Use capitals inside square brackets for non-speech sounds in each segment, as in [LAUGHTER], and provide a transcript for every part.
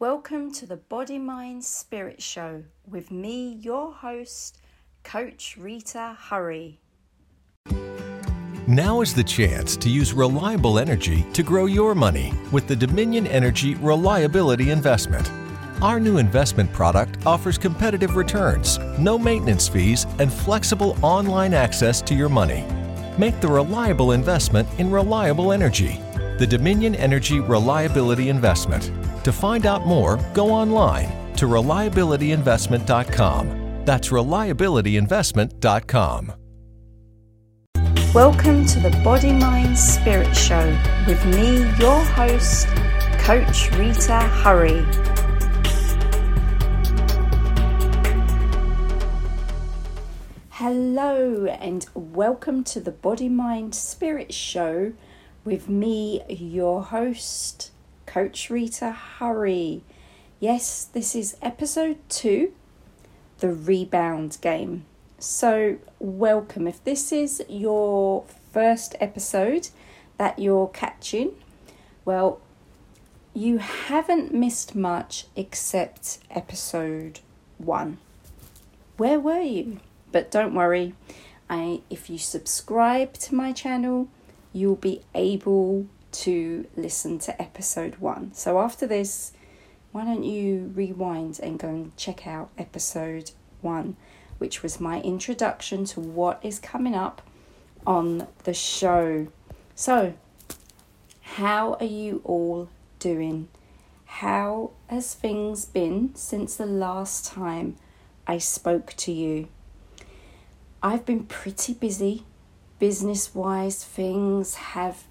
Welcome to the Body Mind Spirit Show with me, your host, Coach Rita Hurry. Now is the chance to use reliable energy to grow your money with the Dominion Energy Reliability Investment. Our new investment product offers competitive returns, no maintenance fees, and flexible online access to your money. Make the reliable investment in reliable energy. The Dominion Energy Reliability Investment. To find out more, go online to reliabilityinvestment.com. That's reliabilityinvestment.com. Welcome to the Body Mind Spirit Show with me, your host, Coach Rita Hurry. Hello, and welcome to the Body Mind Spirit Show with me, your host, Coach Rita Hurry. Yes, this is episode two, the rebound game. So, welcome. If this is your first episode that you're catching, well, you haven't missed much except episode one. Where were you? But don't worry, I if you subscribe to my channel, you'll be able to listen to episode one. So after this, why don't you rewind and go and check out episode one, which was my introduction to what is coming up on the show. So, how are you all doing? How has things been since the last time I spoke to you? I've been pretty busy business wise, things have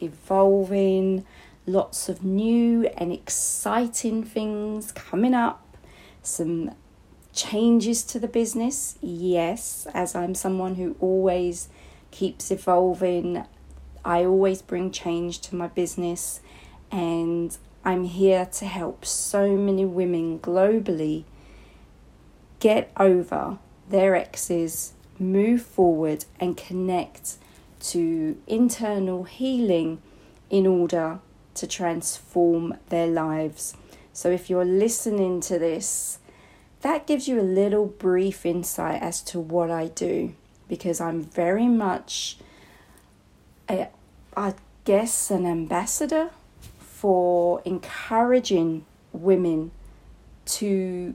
evolving, lots of new and exciting things coming up, some changes to the business. Yes, as I'm someone who always keeps evolving, I always bring change to my business, and I'm here to help so many women globally get over their exes, move forward, and connect to internal healing in order to transform their lives. So, if you're listening to this, that gives you a little brief insight as to what I do because I'm very much, a, I guess, an ambassador for encouraging women to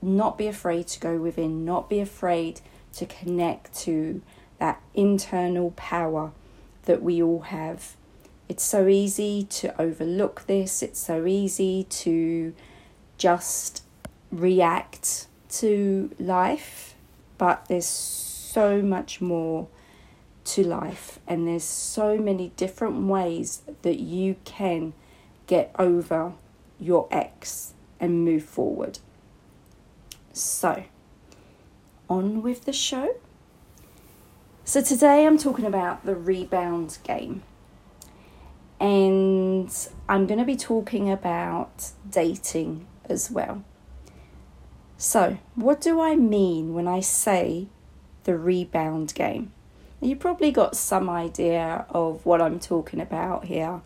not be afraid to go within, not be afraid to connect to that internal power that we all have. It's so easy to overlook this, it's so easy to just react to life, but there's so much more to life, and there's so many different ways that you can get over your ex and move forward. So, on with the show. So, today I'm talking about the rebound game. And I'm going to be talking about dating as well. So, what do I mean when I say the rebound game? You probably got some idea of what I'm talking about here.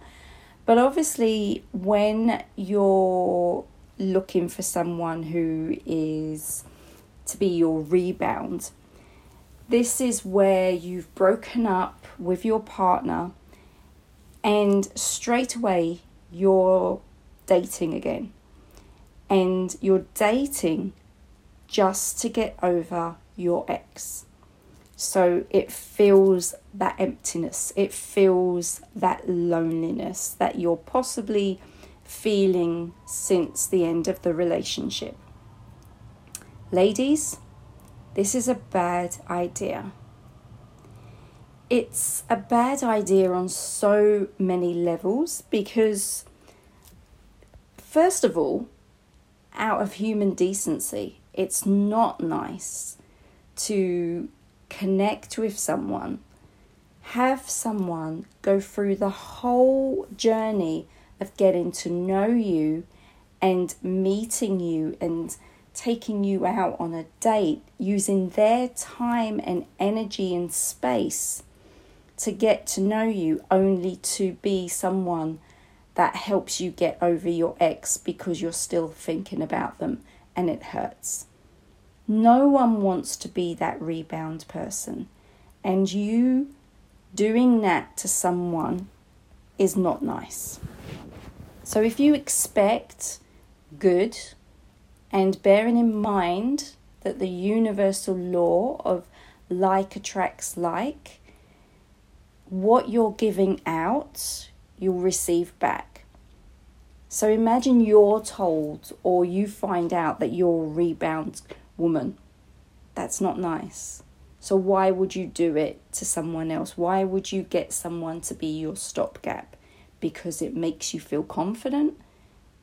But obviously, when you're looking for someone who is to be your rebound, this is where you've broken up with your partner and straight away you're dating again. And you're dating just to get over your ex. So it feels that emptiness, it feels that loneliness that you're possibly feeling since the end of the relationship. Ladies, this is a bad idea. It's a bad idea on so many levels because, first of all, out of human decency, it's not nice to connect with someone, have someone go through the whole journey of getting to know you and meeting you and taking you out on a date using their time and energy and space to get to know you only to be someone that helps you get over your ex because you're still thinking about them and it hurts. No one wants to be that rebound person. And you doing that to someone is not nice. So if you expect good and bearing in mind that the universal law of like attracts like, what you're giving out, you'll receive back. So imagine you're told or you find out that you're a rebound woman. That's not nice. So why would you do it to someone else? Why would you get someone to be your stopgap? Because it makes you feel confident?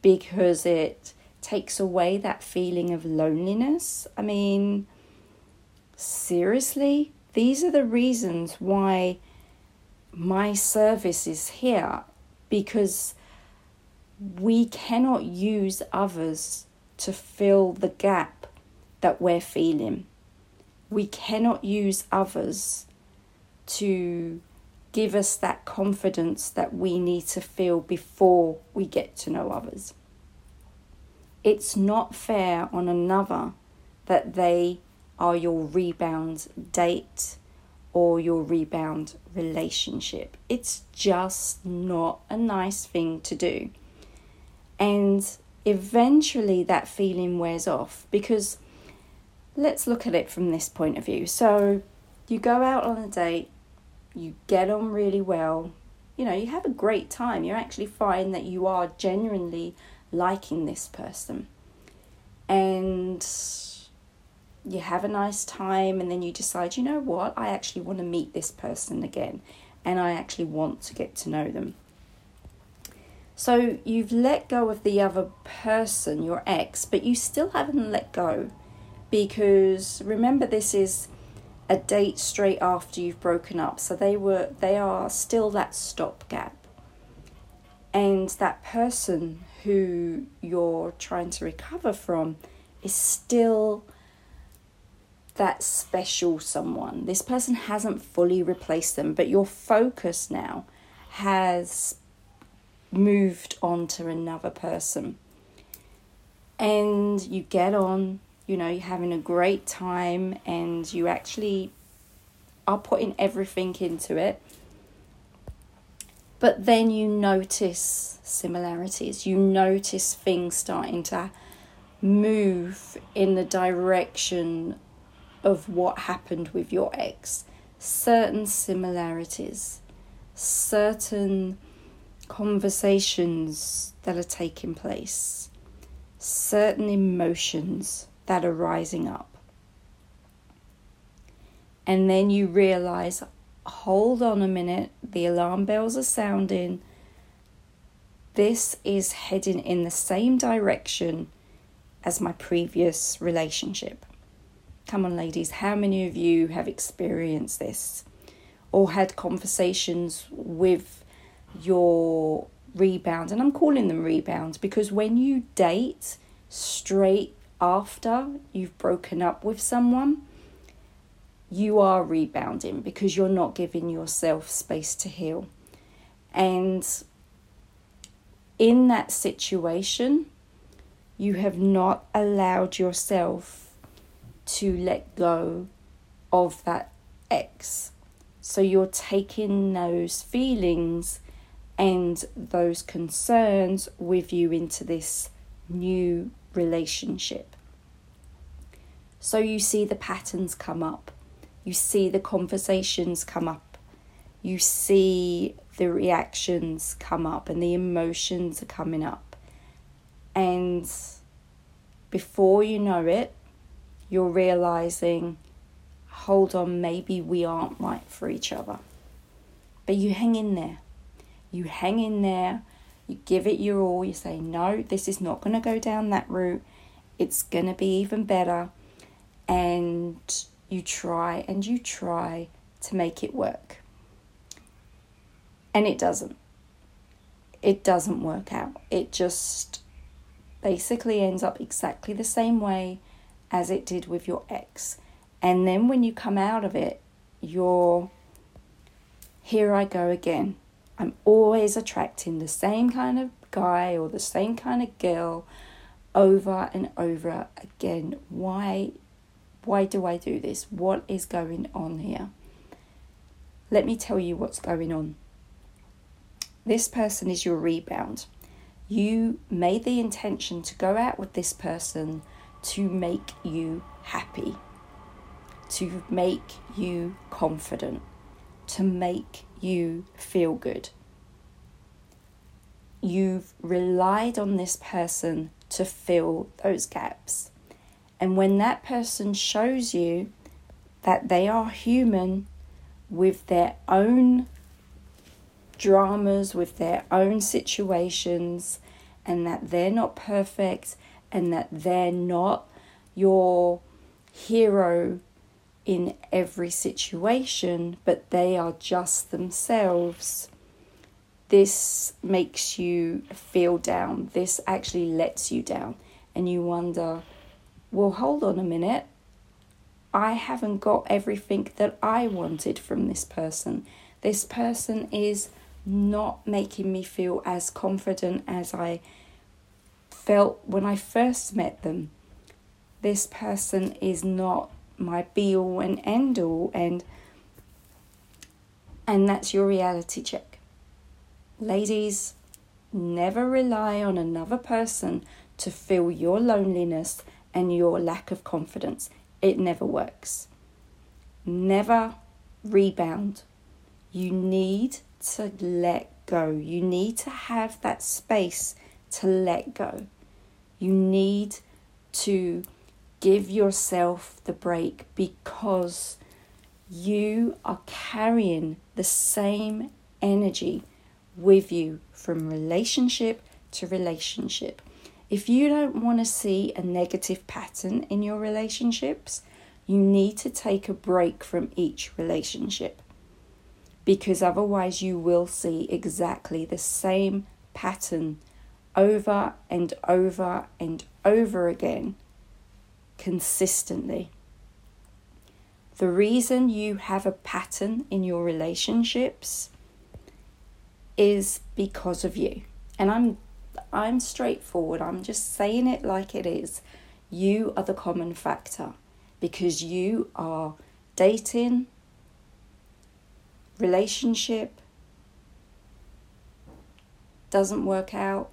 Because it takes away that feeling of loneliness? I mean, seriously? These are the reasons why my service is here because we cannot use others to fill the gap that we're feeling we cannot use others to give us that confidence that we need to feel before we get to know others. It's not fair on another that they are your rebound date or your rebound relationship. It's just not a nice thing to do. And eventually that feeling wears off because let's look at it from this point of view. So, you go out on a date, you get on really well, you know, you have a great time. You actually find that you are genuinely liking this person. And you have a nice time, and then you decide, you know what, I actually want to meet this person again, and I actually want to get to know them. So you've let go of the other person, your ex, but you still haven't let go because remember this is a date straight after you've broken up so they were they are still that stopgap and that person who you're trying to recover from is still that special someone this person hasn't fully replaced them but your focus now has moved on to another person and you get on you know, you're having a great time and you actually are putting everything into it. But then you notice similarities, you notice things starting to move in the direction of what happened with your ex. Certain similarities, certain conversations that are taking place, certain emotions that are rising up. And then you realize, hold on a minute, the alarm bells are sounding. This is heading in the same direction as my previous relationship. Come on, ladies, how many of you have experienced this or had conversations with your rebound? And I'm calling them rebounds because when you date straight after you've broken up with someone, you are rebounding because you're not giving yourself space to heal. And in that situation, you have not allowed yourself to let go of that ex. So you're taking those feelings and those concerns with you into this new relationship. So you see the patterns come up, you see the conversations come up, you see the reactions come up, and the emotions are coming up. And before you know it, you're realizing, hold on, maybe we aren't right for each other. But you hang in there. You hang in there you give it your all, you say, no, this is not going to go down that route, it's going to be even better. And you try and you try to make it work. And it doesn't. It doesn't work out. It just basically ends up exactly the same way as it did with your ex. And then when you come out of it, you're here I go again I'm always attracting the same kind of guy or the same kind of girl over and over again. Why why do I do this? What is going on here? Let me tell you what's going on. This person is your rebound. You made the intention to go out with this person to make you happy, to make you confident, to make you feel good. You've relied on this person to fill those gaps. And when that person shows you that they are human with their own dramas, with their own situations, and that they're not perfect and that they're not your hero in every situation, but they are just themselves. This makes you feel down. This actually lets you down. And you wonder, well, hold on a minute. I haven't got everything that I wanted from this person. This person is not making me feel as confident as I felt when I first met them. This person is not my be all and end all and and that's your reality check. Ladies, never rely on another person to fill your loneliness and your lack of confidence. It never works. Never rebound. You need to let go. You need to have that space to let go. You need to give yourself the break because you are carrying the same energy with you from relationship to relationship. If you don't want to see a negative pattern in your relationships, you need to take a break from each relationship because otherwise you will see exactly the same pattern over and over and over again consistently. The reason you have a pattern in your relationships is because of you. And I'm I'm straightforward. I'm just saying it like it is. You are the common factor because you are dating, relationship doesn't work out,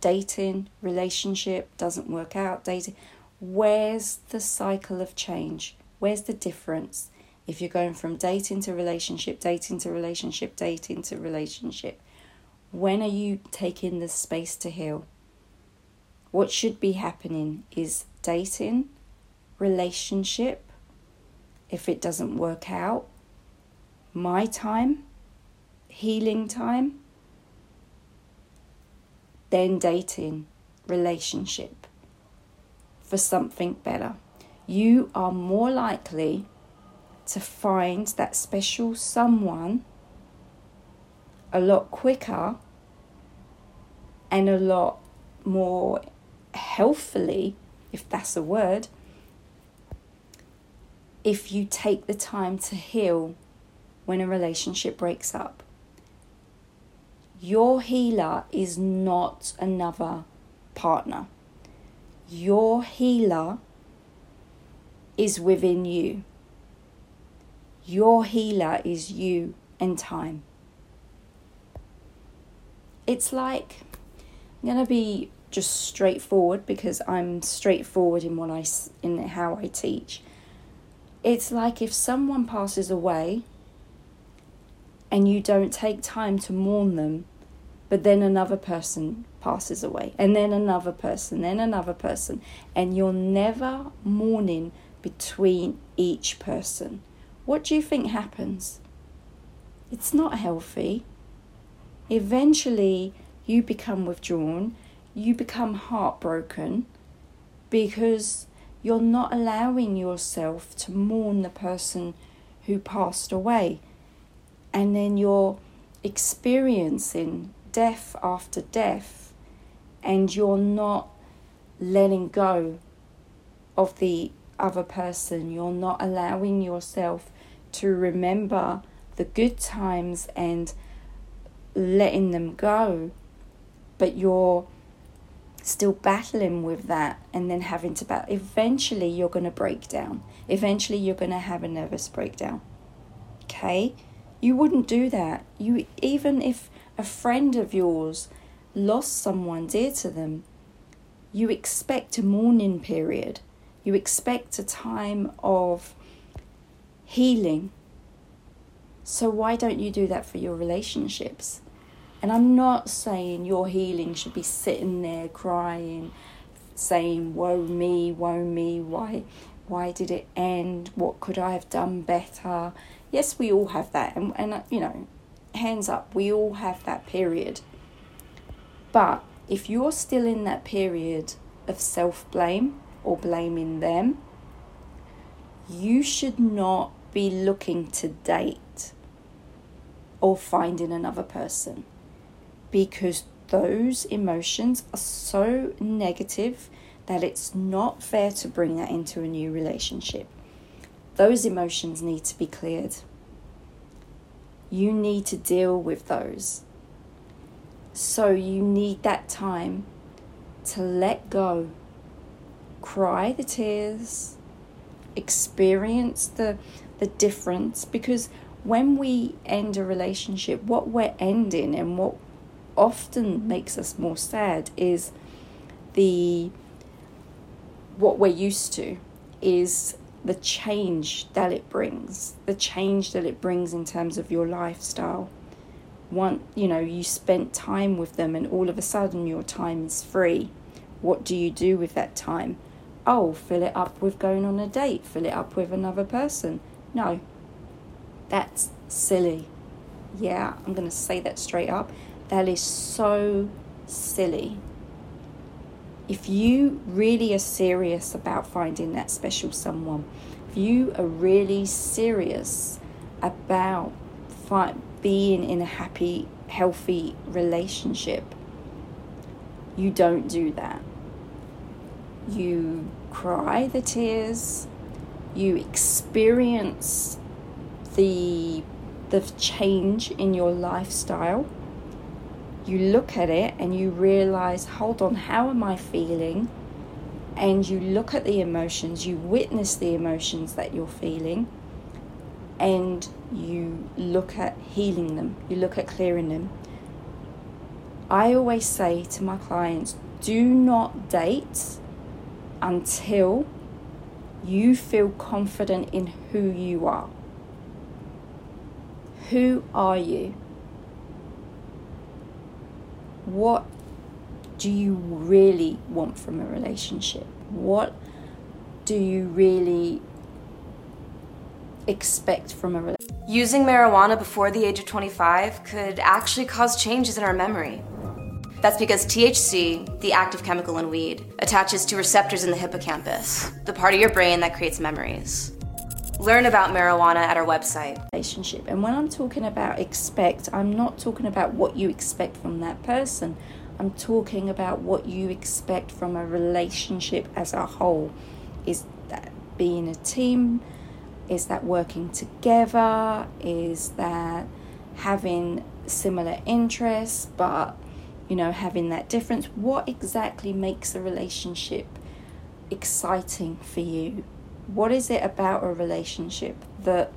dating, relationship doesn't work out, dating. Where's the cycle of change? Where's the difference? If you're going from dating to relationship, dating to relationship, dating to relationship, when are you taking the space to heal? What should be happening is dating, relationship. If it doesn't work out, my time, healing time, then dating, relationship for something better. You are more likely to find that special someone a lot quicker and a lot more healthfully, if that's a word, if you take the time to heal when a relationship breaks up. Your healer is not another partner. Your healer is within you. Your healer is you and time. It's like, I'm going to be just straightforward because I'm straightforward in what I in how I teach. It's like if someone passes away and you don't take time to mourn them, but then another person passes away, and then another person, then another person, and you're never mourning between each person. What do you think happens? It's not healthy. Eventually, you become withdrawn, you become heartbroken because you're not allowing yourself to mourn the person who passed away. And then you're experiencing death after death, and you're not letting go of the other person, you're not allowing yourself to remember the good times and letting them go, but you're still battling with that and then having to battle. Eventually, you're going to break down. Eventually, you're going to have a nervous breakdown. Okay? You wouldn't do that. You even if a friend of yours lost someone dear to them, you expect a mourning period. You expect a time of healing. So why don't you do that for your relationships? And I'm not saying your healing should be sitting there crying, saying, Woe me, woe me, why why did it end? What could I have done better? Yes, we all have that. And, and uh, you know, hands up, we all have that period. But if you're still in that period of self blame or blaming them, you should not be looking to date or finding another person because those emotions are so negative that it's not fair to bring that into a new relationship. Those emotions need to be cleared. You need to deal with those. So you need that time to let go, cry the tears, experience the the difference because when we end a relationship, what we're ending and what often makes us more sad is the what we're used to is the change that it brings, the change that it brings in terms of your lifestyle. One, you know, you spent time with them and all of a sudden your time is free. What do you do with that time? Oh, fill it up with going on a date, fill it up with another person. No, that's silly. Yeah, I'm going to say that straight up. That is so silly. If you really are serious about finding that special someone, if you are really serious about fi- being in a happy, healthy relationship, you don't do that. You cry the tears, you experience the the change in your lifestyle you look at it and you realize, hold on, how am I feeling? And you look at the emotions, you witness the emotions that you're feeling, and you look at healing them, you look at clearing them. I always say to my clients do not date until you feel confident in who you are. Who are you? What do you really want from a relationship? What do you really expect from a relationship? Using marijuana before the age of 25 could actually cause changes in our memory. That's because THC, the active chemical in weed, attaches to receptors in the hippocampus, the part of your brain that creates memories. Learn about marijuana at our website. Relationship. And when I'm talking about expect, I'm not talking about what you expect from that person. I'm talking about what you expect from a relationship as a whole. Is that being a team? Is that working together? Is that having similar interests but you know having that difference? What exactly makes a relationship exciting for you? What is it about a relationship that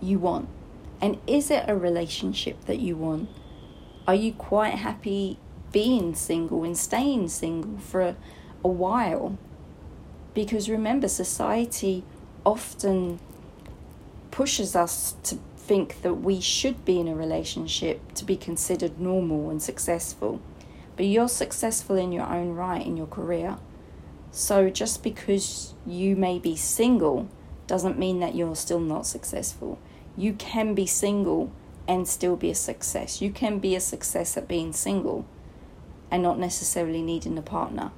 you want? And is it a relationship that you want? Are you quite happy being single and staying single for a, a while? Because remember, society often pushes us to think that we should be in a relationship to be considered normal and successful. But you're successful in your own right in your career. So just because you may be single doesn't mean that you're still not successful. You can be single and still be a success. You can be a success at being single and not necessarily needing a partner.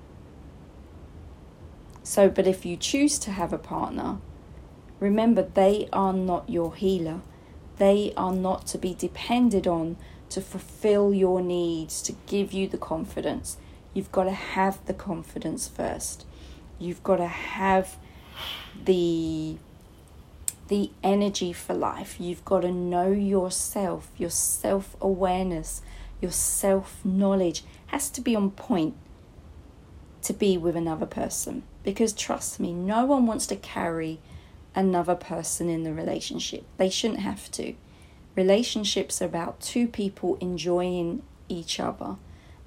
So, but if you choose to have a partner, remember they are not your healer. They are not to be depended on to fulfill your needs, to give you the confidence. You've got to have the confidence first. You've got to have the the energy for life. You've got to know yourself, your self awareness, your self knowledge has to be on point to be with another person. Because trust me, no one wants to carry another person in the relationship. They shouldn't have to. Relationships are about two people enjoying each other,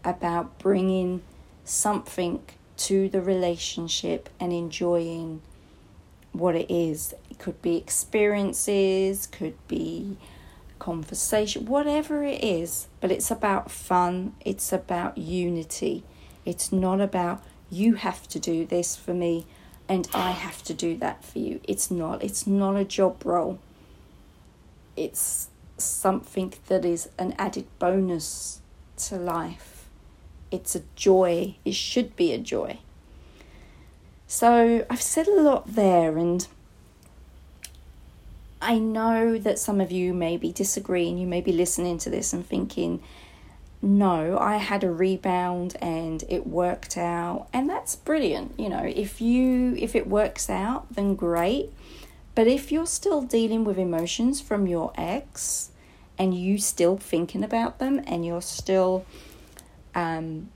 about bringing something to the relationship and enjoying what it is. It could be experiences, could be conversation, whatever it is, but it's about fun, it's about unity. It's not about you have to do this for me and I have to do that for you. It's not. It's not a job role. It's something that is an added bonus to life. It's a joy. It should be a joy. So I've said a lot there, and I know that some of you may be disagreeing. You may be listening to this and thinking, no, I had a rebound and it worked out, and that's brilliant. You know, if you if it works out, then great. But if you're still dealing with emotions from your ex and you still thinking about them and you're still um,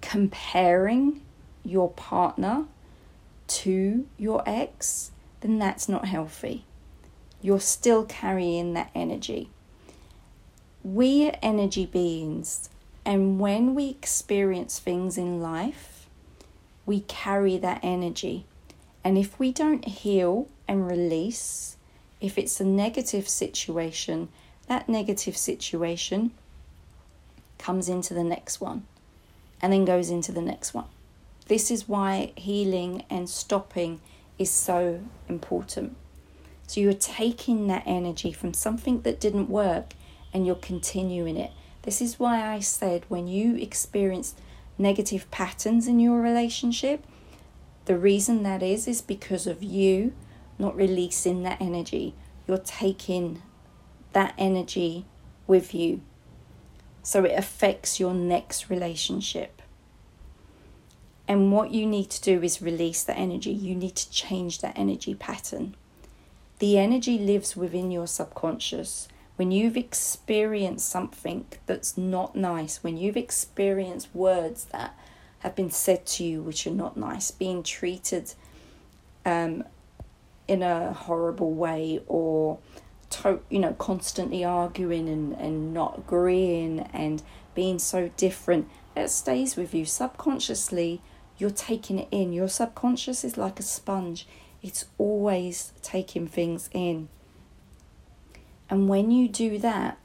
comparing your partner to your ex, then that's not healthy. You're still carrying that energy. We are energy beings, and when we experience things in life, we carry that energy. And if we don't heal and release, if it's a negative situation, that negative situation comes into the next one and then goes into the next one. This is why healing and stopping is so important. So you're taking that energy from something that didn't work and you're continuing it. This is why I said when you experience negative patterns in your relationship, the reason that is is because of you not releasing that energy. You're taking that energy with you. So it affects your next relationship. And what you need to do is release that energy. You need to change that energy pattern. The energy lives within your subconscious. When you've experienced something that's not nice, when you've experienced words that have been said to you which are not nice, being treated um, in a horrible way, or to, you know constantly arguing and, and not agreeing and being so different, that stays with you subconsciously you're taking it in. Your subconscious is like a sponge, it's always taking things in. And when you do that,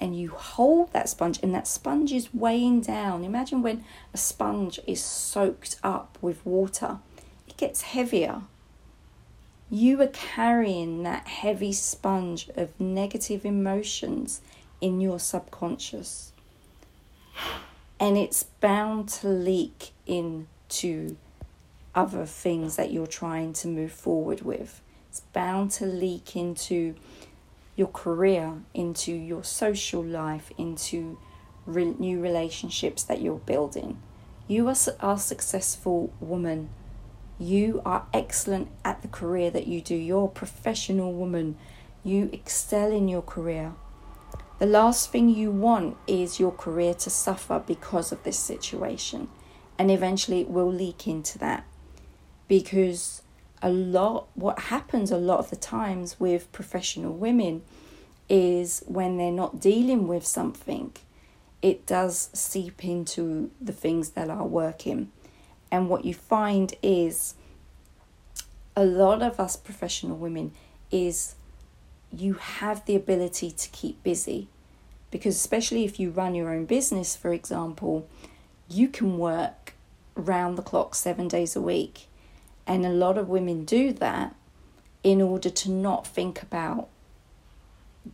and you hold that sponge, and that sponge is weighing down. Imagine when a sponge is soaked up with water, it gets heavier. You are carrying that heavy sponge of negative emotions in your subconscious and it's bound to leak into other things that you're trying to move forward with. It's bound to leak into your career, into your social life, into re- new relationships that you're building. You are a successful woman. You are excellent at the career that you do. You're a professional woman. You excel in your career. The last thing you want is your career to suffer because of this situation. And eventually it will leak into that. Because a lot, what happens a lot of the times with professional women is when they're not dealing with something, it does seep into the things that are working. And what you find is a lot of us professional women is you have the ability to keep busy. Because especially if you run your own business for example you can work round the clock 7 days a week. And a lot of women do that in order to not think about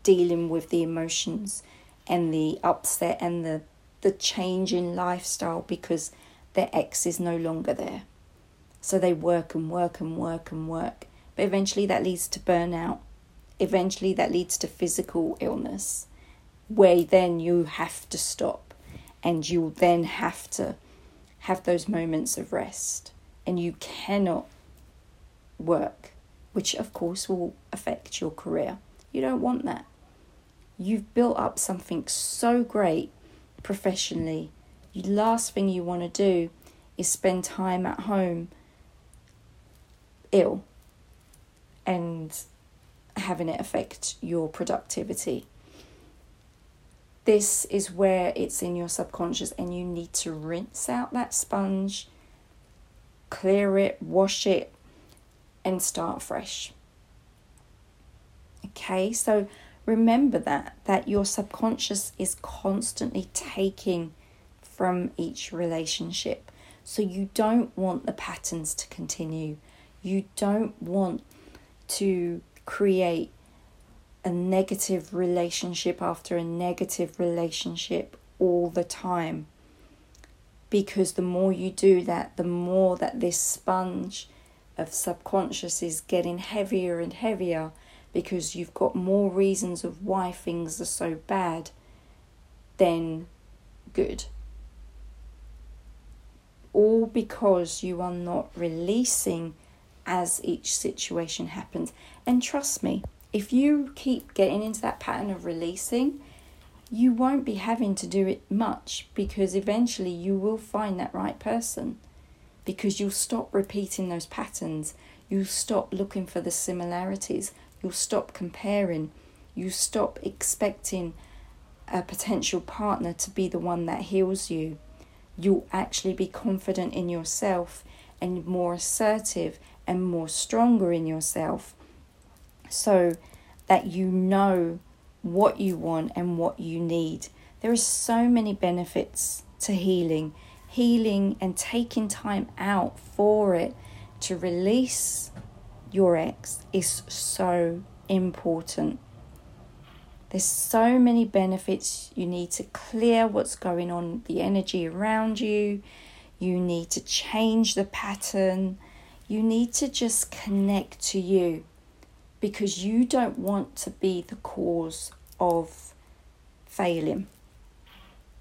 dealing with the emotions and the upset and the the change in lifestyle because their ex is no longer there so they work and work and work and work but eventually that leads to burnout eventually that leads to physical illness, where then you have to stop and you'll then have to have those moments of rest. And you cannot work which of course will affect your career. You don't want that. You've built up something so great professionally. The last thing you want to do is spend time at home ill and having it affect your productivity. This is where it's in your subconscious, and you need to rinse out that sponge, clear it, wash it, and start fresh. Okay, so remember that that your subconscious is constantly taking from each relationship. So you don't want the patterns to continue. You don't want to create a negative relationship after a negative relationship all the time. Because the more you do that, the more that this sponge of subconscious is getting heavier and heavier because you've got more reasons of why things are so bad than good. All because you are not releasing as each situation happens. And trust me, if you keep getting into that pattern of releasing, you won't be having to do it much because eventually you will find that right person because you'll stop repeating those patterns. You'll stop looking for the similarities. You'll stop comparing. You stop expecting a potential partner to be the one that heals you. You'll actually be confident in yourself and more assertive and more stronger in yourself so that you know what you want and what you need. There are so many benefits to healing. Healing and taking time out for it to release your ex is so important. There's so many benefits. You need to clear what's going on, the energy around you. You need to change the pattern. You need to just connect to you because you don't want to be the cause of failing.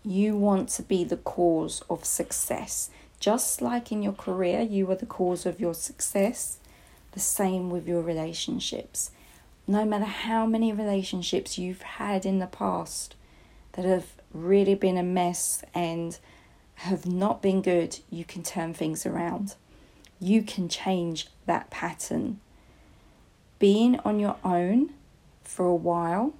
You want to be the cause of success. Just like in your career, you are the cause of your success, the same with your relationships. No matter how many relationships you've had in the past that have really been a mess and have not been good, you can turn things around. You can change that pattern being on your own for a while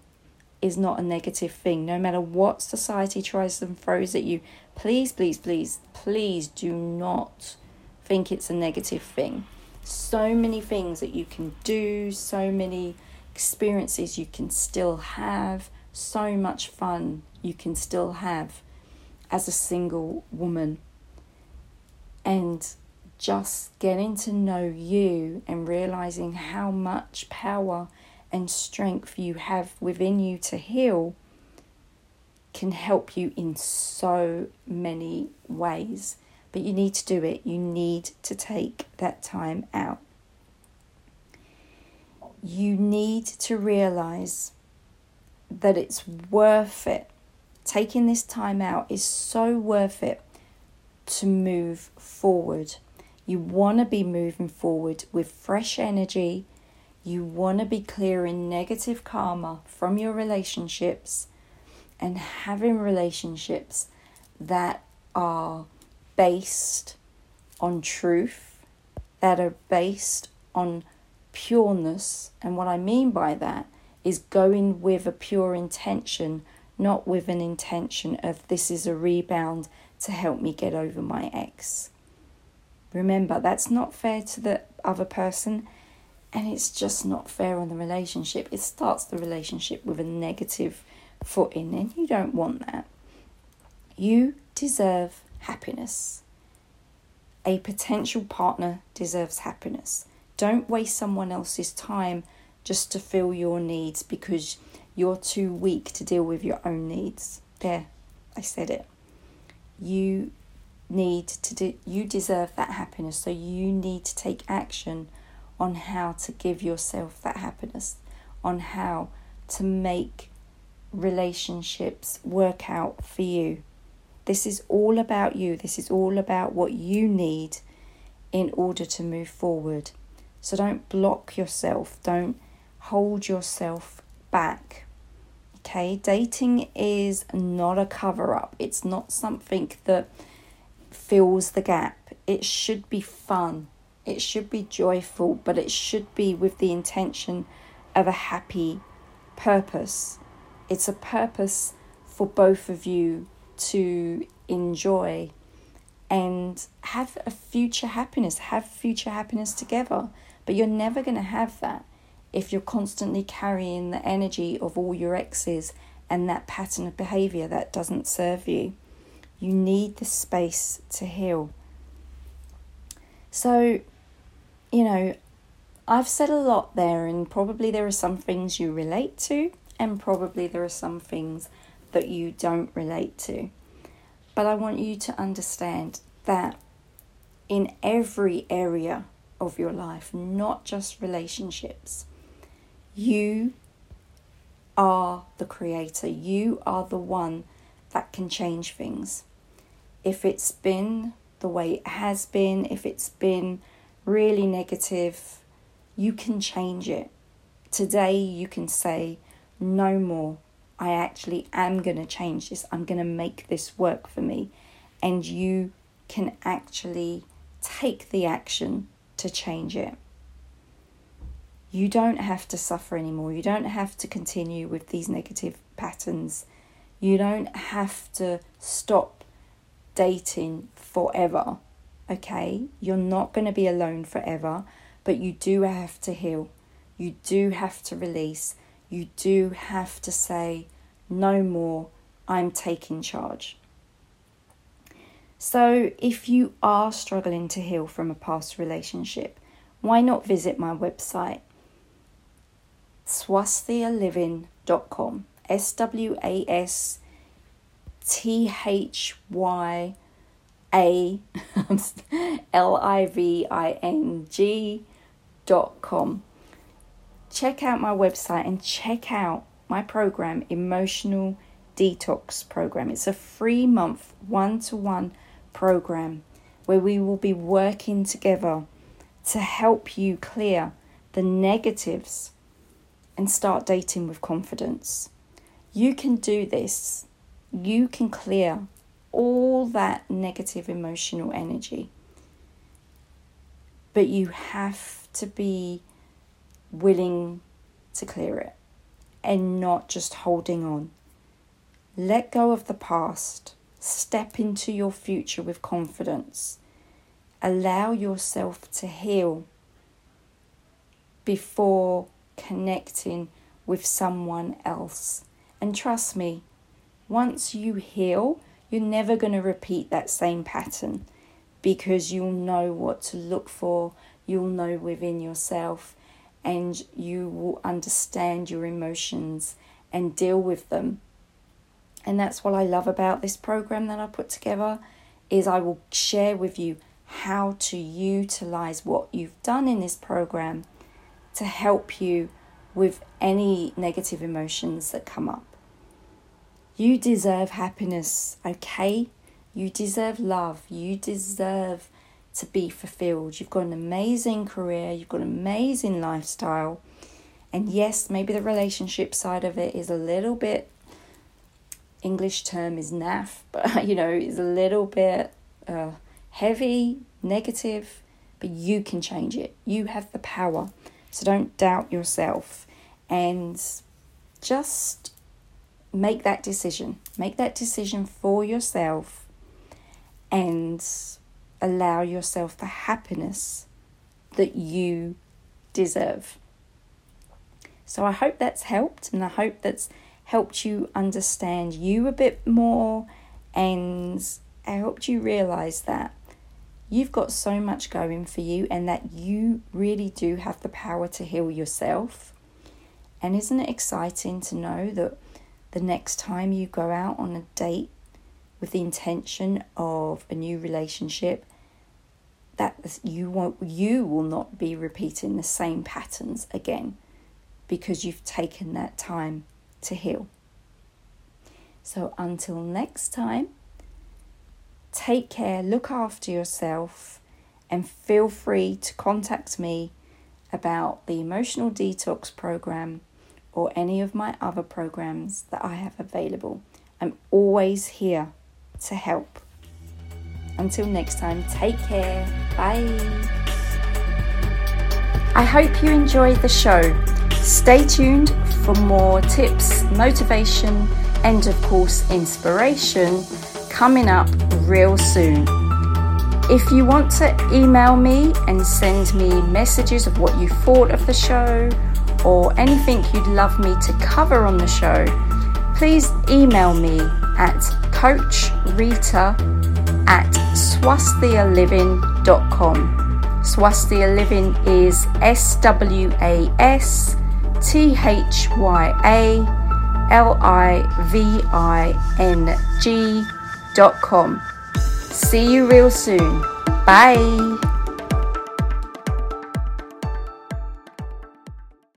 is not a negative thing. No matter what society tries and throws at you, please, please, please, please do not think it's a negative thing. So many things that you can do, so many experiences you can still have, so much fun you can still have as a single woman. And just getting to know you and realizing how much power and strength you have within you to heal can help you in so many ways. But you need to do it, you need to take that time out. You need to realize that it's worth it. Taking this time out is so worth it to move forward you want to be moving forward with fresh energy. You want to be clearing negative karma from your relationships and having relationships that are based on truth, that are based on pureness. And what I mean by that is going with a pure intention, not with an intention of this is a rebound to help me get over my ex. Remember, that's not fair to the other person and it's just not fair on the relationship. It starts the relationship with a negative footing and you don't want that. You deserve happiness. A potential partner deserves happiness. Don't waste someone else's time just to fill your needs because you're too weak to deal with your own needs. There, I said it. You need to do you deserve that happiness so you need to take action on how to give yourself that happiness on how to make relationships work out for you this is all about you this is all about what you need in order to move forward So don't block yourself, don't hold yourself back. Okay, dating is not a cover up, it's not something that fills the gap. It should be fun, it should be joyful, but it should be with the intention of a happy purpose. It's a purpose for both of you to enjoy and have a future happiness, have future happiness together. But you're never going to have that if you're constantly carrying the energy of all your exes and that pattern of behavior that doesn't serve you. You need the space to heal. So, you know, I've said a lot there, and probably there are some things you relate to, and probably there are some things that you don't relate to. But I want you to understand that in every area of your life, not just relationships, you are the creator. You are the one that can change things. If it's been the way it has been, if it's been really negative, you can change it. Today, you can say, no more. I actually am going to change this. I'm going to make this work for me. And you can actually take the action to change it. You don't have to suffer anymore. You don't have to continue with these negative patterns. You don't have to stop dating forever. Okay? You're not going to be alone forever, but you do have to heal. You do have to release you do have to say, no more, I'm taking charge. So, if you are struggling to heal from a past relationship, why not visit my website, swasthyaliving.com? S W A S T H Y A [LAUGHS] L I V I N G dot com check out my website and check out my program, Emotional Detox Program. It's a free month, one to one program where we will be working together to help you clear the negatives and start dating with confidence. You can do this. You can clear all that negative emotional energy. But you have to be willing to clear it and not just holding on. Let go of the past. Step into your future with confidence. Allow yourself to heal before connecting with someone else. And trust me, once you heal, you're never going to repeat that same pattern because you'll know what to look for, you'll know within yourself, and you will understand your emotions and deal with them. And that's what I love about this program that I put together is I will share with you how to utilize what you've done in this program to help you with any negative emotions that come up. You deserve happiness, okay? You deserve love. You deserve to be fulfilled. You've got an amazing career, you've got an amazing lifestyle. And yes, maybe the relationship side of it is a little bit English term is naff, [LAUGHS] but you know, is a little bit uh, heavy, negative, but you can change it. You have the power. So don't doubt yourself and just make that decision. Make that decision for yourself and allow yourself the happiness that you deserve. So I hope that's helped and I hope that's helped you understand you a bit more and helped you realize that you've got so much going for you and that you really do have the power to heal yourself. And isn't it exciting to know that the next time you go out on a date with the intention of a new relationship, that you won't you will not be repeating the same patterns again because you've taken that time to heal. So until next time, take care, look after yourself, and feel free to contact me about the emotional detox program or any of my other programs that I have available. I'm always here to help. Until next time, take care. Bye. I hope you enjoyed the show. Stay tuned for more tips, motivation, and of course, inspiration coming up real soon. If you want to email me and send me messages of what you thought of the show or anything you'd love me to cover on the show, please email me at coachrita at swasthyaliving.com. Swasthya Living is S W A S T H Y A L I V I N com. See you real soon. Bye.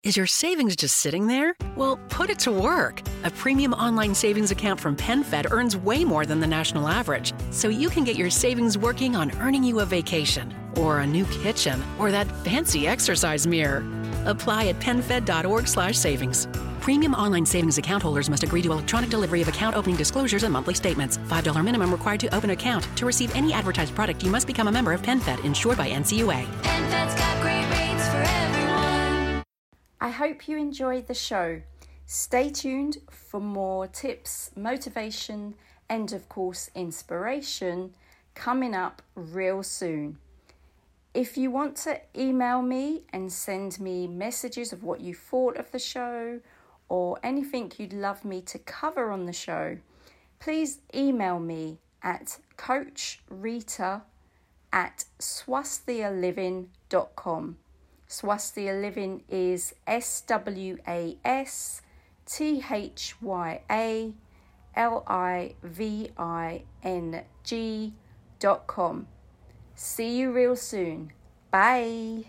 Is your savings just sitting there? Well, put it to work. A premium online savings account from PenFed earns way more than the national average, so you can get your savings working on earning you a vacation, or a new kitchen, or that fancy exercise mirror. Apply at PenFed.org/savings. Premium online savings account holders must agree to electronic delivery of account opening disclosures and monthly statements. $5 minimum required to open account. To receive any advertised product, you must become a member of PenFed, insured by NCUA. PenFed's got great rates for everyone. I hope you enjoyed the show. Stay tuned for more tips, motivation, and of course, inspiration coming up real soon. If you want to email me and send me messages of what you thought of the show or anything you'd love me to cover on the show, please email me at coachrita at swasthyaliving.com. Swasthya Living is S W A S T H Y A L I V I N G dot com. See you real soon. Bye.